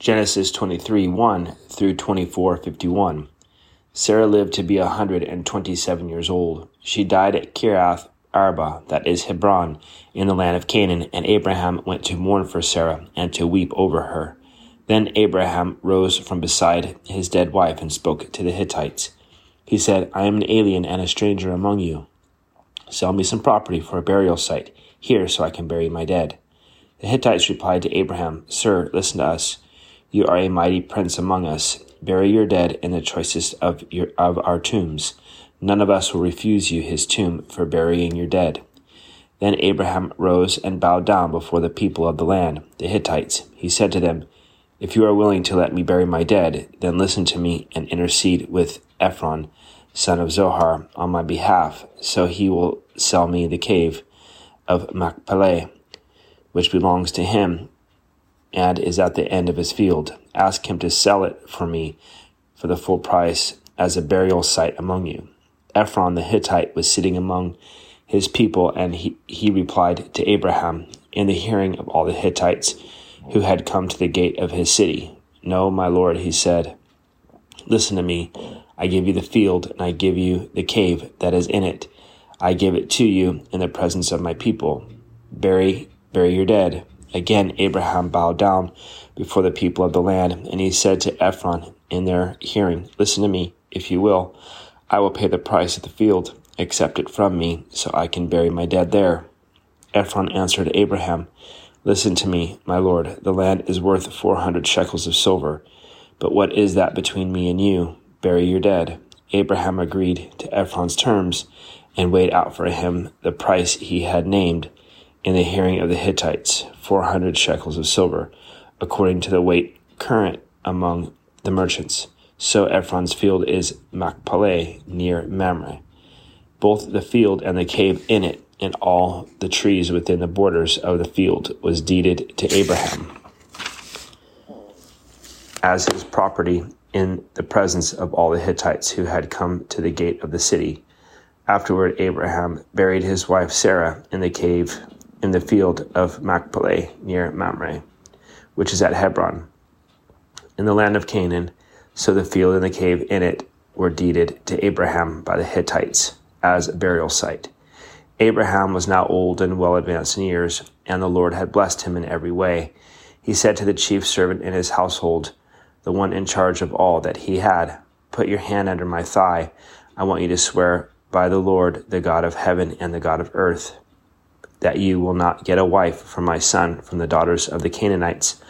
Genesis 23 1 through 24 51. Sarah lived to be a 127 years old. She died at Kiriath Arba, that is Hebron, in the land of Canaan, and Abraham went to mourn for Sarah and to weep over her. Then Abraham rose from beside his dead wife and spoke to the Hittites. He said, I am an alien and a stranger among you. Sell me some property for a burial site here so I can bury my dead. The Hittites replied to Abraham, Sir, listen to us. You are a mighty prince among us. Bury your dead in the choicest of, your, of our tombs. None of us will refuse you his tomb for burying your dead. Then Abraham rose and bowed down before the people of the land, the Hittites. He said to them, If you are willing to let me bury my dead, then listen to me and intercede with Ephron, son of Zohar, on my behalf, so he will sell me the cave of Machpelah, which belongs to him and is at the end of his field. Ask him to sell it for me for the full price as a burial site among you. Ephron the Hittite was sitting among his people, and he, he replied to Abraham in the hearing of all the Hittites who had come to the gate of his city. No, my lord, he said, listen to me. I give you the field, and I give you the cave that is in it. I give it to you in the presence of my people. Bury, bury your dead. Again, Abraham bowed down before the people of the land, and he said to Ephron in their hearing, Listen to me, if you will. I will pay the price of the field. Accept it from me, so I can bury my dead there. Ephron answered Abraham, Listen to me, my lord. The land is worth four hundred shekels of silver. But what is that between me and you? Bury your dead. Abraham agreed to Ephron's terms and weighed out for him the price he had named in the hearing of the Hittites, 400 shekels of silver, according to the weight current among the merchants. So Ephron's field is Machpelah near Mamre. Both the field and the cave in it, and all the trees within the borders of the field, was deeded to Abraham as his property in the presence of all the Hittites who had come to the gate of the city. Afterward, Abraham buried his wife Sarah in the cave in the field of Machpelah near Mamre, which is at Hebron, in the land of Canaan. So the field and the cave in it were deeded to Abraham by the Hittites as a burial site. Abraham was now old and well advanced in years, and the Lord had blessed him in every way. He said to the chief servant in his household, the one in charge of all that he had, Put your hand under my thigh. I want you to swear by the Lord, the God of heaven and the God of earth, that you will not get a wife for my son from the daughters of the Canaanites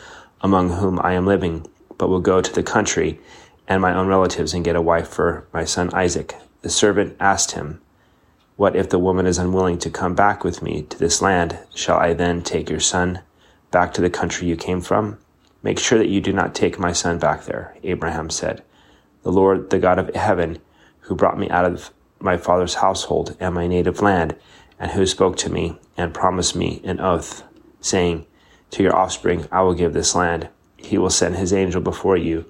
among whom I am living, but will go to the country and my own relatives and get a wife for my son Isaac. The servant asked him, What if the woman is unwilling to come back with me to this land? Shall I then take your son back to the country you came from? Make sure that you do not take my son back there, Abraham said. The Lord, the God of heaven, who brought me out of my father's household and my native land, and who spoke to me and promised me an oath, saying, To your offspring I will give this land. He will send his angel before you,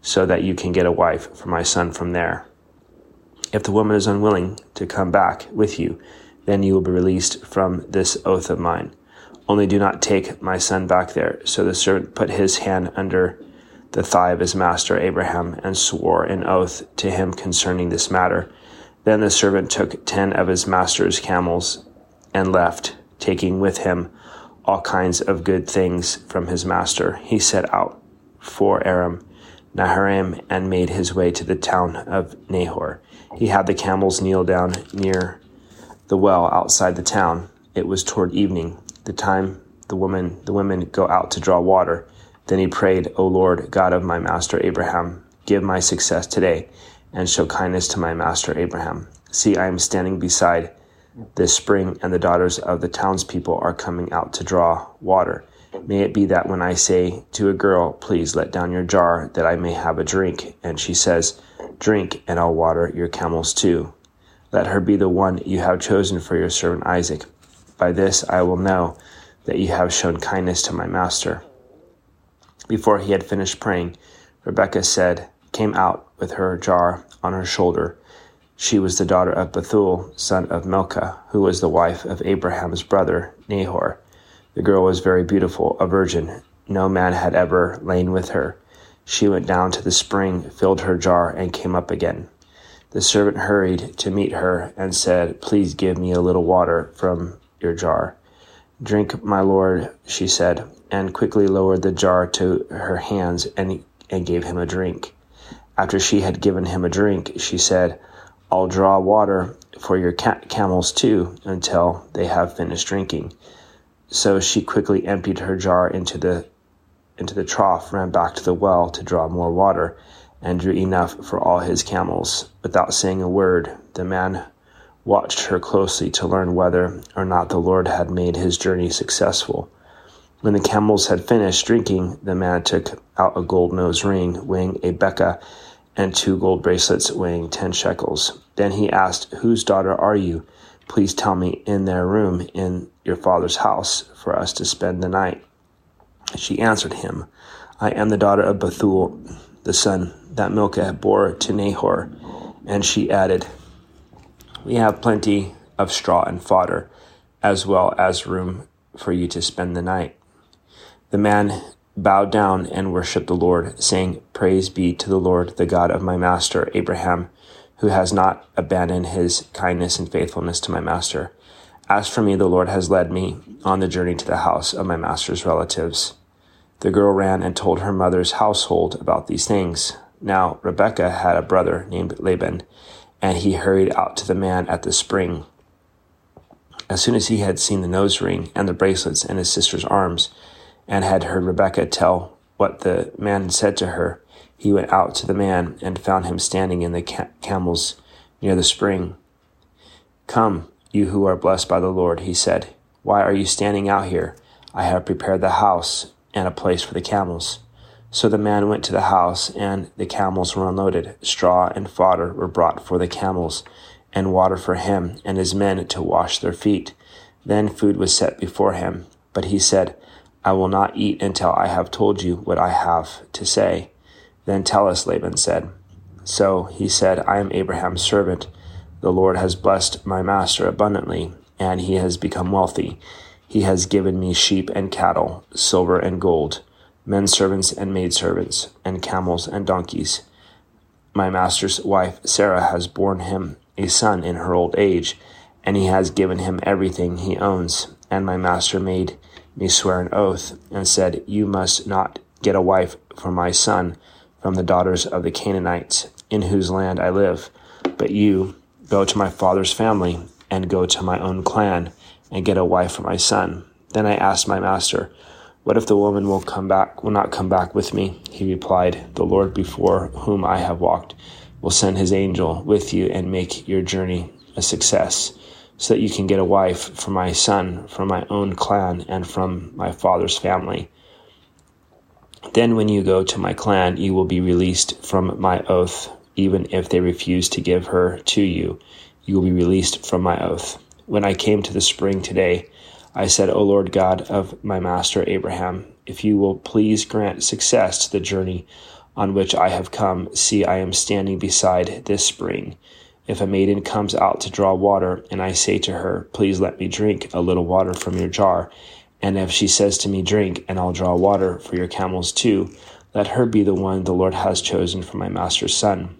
so that you can get a wife for my son from there. If the woman is unwilling to come back with you, then you will be released from this oath of mine. Only do not take my son back there. So the servant put his hand under the thigh of his master Abraham and swore an oath to him concerning this matter. Then the servant took ten of his master's camels and left, taking with him all kinds of good things from his master. He set out for Aram Naharaim and made his way to the town of Nahor. He had the camels kneel down near the well outside the town. It was toward evening, the time the woman the women go out to draw water. Then he prayed, O Lord, God of my master Abraham, give my success today and show kindness to my master Abraham. See, I am standing beside this spring, and the daughters of the townspeople are coming out to draw water. May it be that when I say to a girl, Please let down your jar that I may have a drink, and she says, Drink, and I'll water your camels too. Let her be the one you have chosen for your servant Isaac. By this I will know that you have shown kindness to my master. Before he had finished praying, Rebekah said, came out with her jar on her shoulder. She was the daughter of Bethuel, son of Milcah, who was the wife of Abraham's brother, Nahor. The girl was very beautiful, a virgin. no man had ever lain with her. She went down to the spring, filled her jar, and came up again. The servant hurried to meet her and said, Please give me a little water from your jar. Drink, my lord, she said, and quickly lowered the jar to her hands and, and gave him a drink. After she had given him a drink, she said, I'll draw water for your ca- camels too until they have finished drinking. So she quickly emptied her jar into the into the trough, ran back to the well to draw more water, and drew enough for all his camels. Without saying a word, the man watched her closely to learn whether or not the Lord had made his journey successful. When the camels had finished drinking, the man took out a gold nose ring weighing a beka and two gold bracelets weighing ten shekels. Then he asked, Whose daughter are you? Please tell me in their room in your father's house for us to spend the night. She answered him, I am the daughter of Bethuel, the son that Milcah bore to Nahor. And she added, We have plenty of straw and fodder, as well as room for you to spend the night. The man bowed down and worshipped the Lord, saying, Praise be to the Lord, the God of my master Abraham, who has not abandoned his kindness and faithfulness to my master. As for me, the Lord has led me on the journey to the house of my master's relatives. The girl ran and told her mother's household about these things. Now Rebekah had a brother named Laban, and he hurried out to the man at the spring. As soon as he had seen the nose ring and the bracelets in his sister's arms, and had heard Rebekah tell what the man had said to her, he went out to the man and found him standing in the ca- camels near the spring. Come, you who are blessed by the Lord, he said. Why are you standing out here? I have prepared the house and a place for the camels. So the man went to the house, and the camels were unloaded. Straw and fodder were brought for the camels, and water for him and his men to wash their feet. Then food was set before him. But he said, I will not eat until I have told you what I have to say. Then tell us, Laban said. So he said, I am Abraham's servant. The Lord has blessed my master abundantly, and he has become wealthy. He has given me sheep and cattle, silver and gold, men servants and maidservants, and camels and donkeys. My master's wife Sarah has borne him a son in her old age, and he has given him everything he owns. And my master made me swear an oath, and said, You must not get a wife for my son from the daughters of the Canaanites, in whose land I live, but you go to my father's family, and go to my own clan and get a wife for my son. Then I asked my master, What if the woman will come back will not come back with me? He replied, The Lord before whom I have walked will send his angel with you and make your journey a success, so that you can get a wife for my son from my own clan and from my father's family. Then when you go to my clan, you will be released from my oath. Even if they refuse to give her to you, you will be released from my oath. When I came to the spring today, I said, O Lord God of my master Abraham, if you will please grant success to the journey on which I have come, see, I am standing beside this spring. If a maiden comes out to draw water, and I say to her, Please let me drink a little water from your jar, and if she says to me, Drink, and I'll draw water for your camels too, let her be the one the Lord has chosen for my master's son.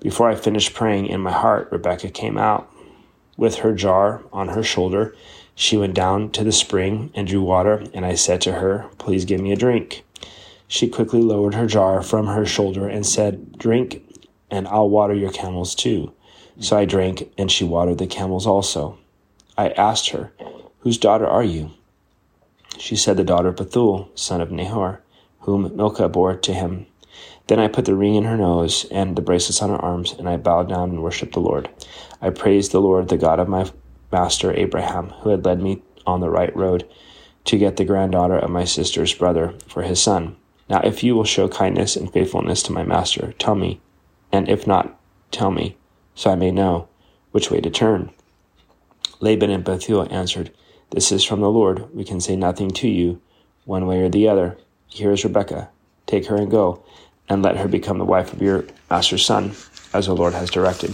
Before I finished praying in my heart, Rebekah came out. With her jar on her shoulder, she went down to the spring and drew water, and I said to her, Please give me a drink. She quickly lowered her jar from her shoulder and said, Drink, and I'll water your camels too. So I drank, and she watered the camels also. I asked her, Whose daughter are you? She said, The daughter of Bethuel, son of Nahor, whom Milcah bore to him. Then I put the ring in her nose and the bracelets on her arms, and I bowed down and worshipped the Lord. I praised the Lord, the God of my master Abraham, who had led me on the right road to get the granddaughter of my sister's brother for his son. Now, if you will show kindness and faithfulness to my master, tell me, and if not, tell me, so I may know which way to turn. Laban and Bethuel answered, This is from the Lord. We can say nothing to you, one way or the other. Here is Rebekah. Take her and go and let her become the wife of your master's son, as the Lord has directed.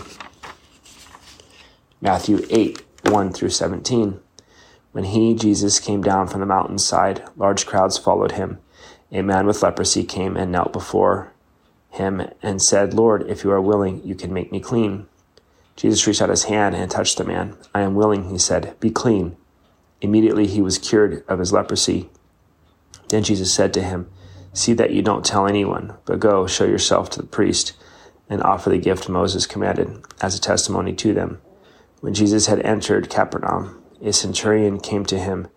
Matthew 8, 1 through 17. When he, Jesus, came down from the mountainside, large crowds followed him, a man with leprosy came and knelt before him and said, Lord, if you are willing, you can make me clean. Jesus reached out his hand and touched the man. I am willing, he said, be clean. Immediately he was cured of his leprosy. Then Jesus said to him, See that you don't tell anyone, but go show yourself to the priest and offer the gift Moses commanded as a testimony to them. When Jesus had entered Capernaum, a centurion came to him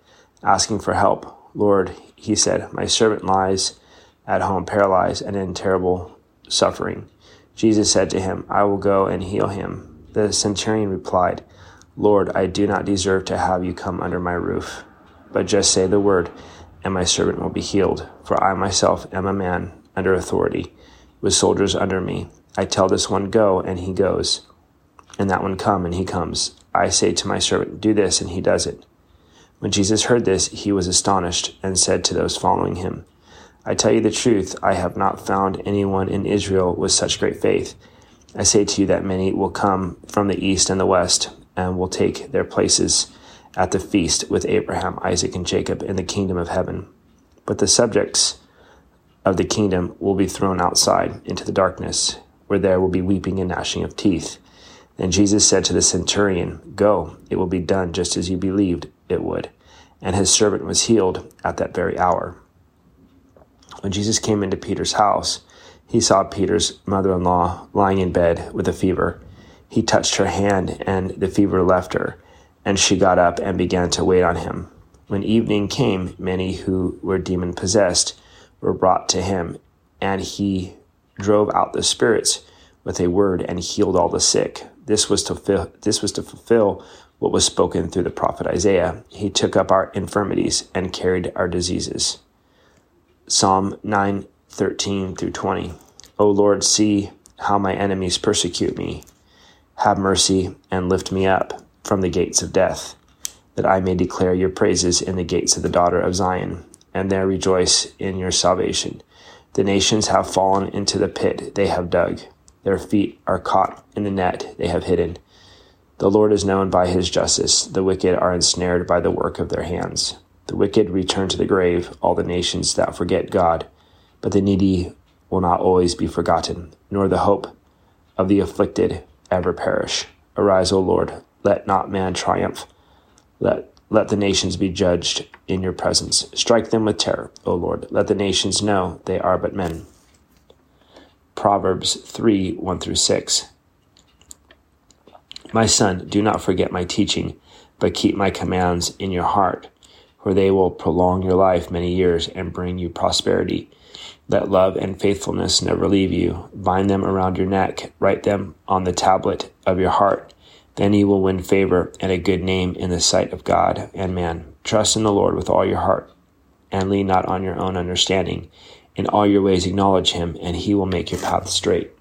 asking for help. Lord, he said, my servant lies at home paralyzed and in terrible suffering. Jesus said to him, I will go and heal him. The centurion replied, Lord, I do not deserve to have you come under my roof, but just say the word, and my servant will be healed. For I myself am a man under authority, with soldiers under me. I tell this one, Go, and he goes, and that one, Come, and he comes. I say to my servant, Do this, and he does it. When Jesus heard this, he was astonished, and said to those following him, I tell you the truth, I have not found anyone in Israel with such great faith. I say to you that many will come from the east and the west, and will take their places at the feast with Abraham, Isaac, and Jacob in the kingdom of heaven. But the subjects of the kingdom will be thrown outside into the darkness, where there will be weeping and gnashing of teeth. Then Jesus said to the centurion, Go, it will be done just as you believed it would. And his servant was healed at that very hour. When Jesus came into Peter's house, he saw Peter's mother in law lying in bed with a fever. He touched her hand, and the fever left her, and she got up and began to wait on him. When evening came, many who were demon possessed were brought to him, and he drove out the spirits with a word and healed all the sick. This was to this was to fulfill what was spoken through the prophet Isaiah. He took up our infirmities and carried our diseases. Psalm 9:13 through 20. O Lord, see how my enemies persecute me. Have mercy and lift me up from the gates of death, that I may declare your praises in the gates of the daughter of Zion, and there rejoice in your salvation. The nations have fallen into the pit they have dug. Their feet are caught in the net they have hidden. The Lord is known by his justice. The wicked are ensnared by the work of their hands. The wicked return to the grave, all the nations that forget God. But the needy will not always be forgotten, nor the hope of the afflicted ever perish. Arise, O Lord, let not man triumph. Let, let the nations be judged in your presence. Strike them with terror, O Lord. Let the nations know they are but men. Proverbs 3 1 through 6. My son, do not forget my teaching, but keep my commands in your heart, for they will prolong your life many years and bring you prosperity. Let love and faithfulness never leave you. Bind them around your neck, write them on the tablet of your heart. Then you will win favor and a good name in the sight of God and man. Trust in the Lord with all your heart, and lean not on your own understanding. In all your ways acknowledge him, and he will make your path straight.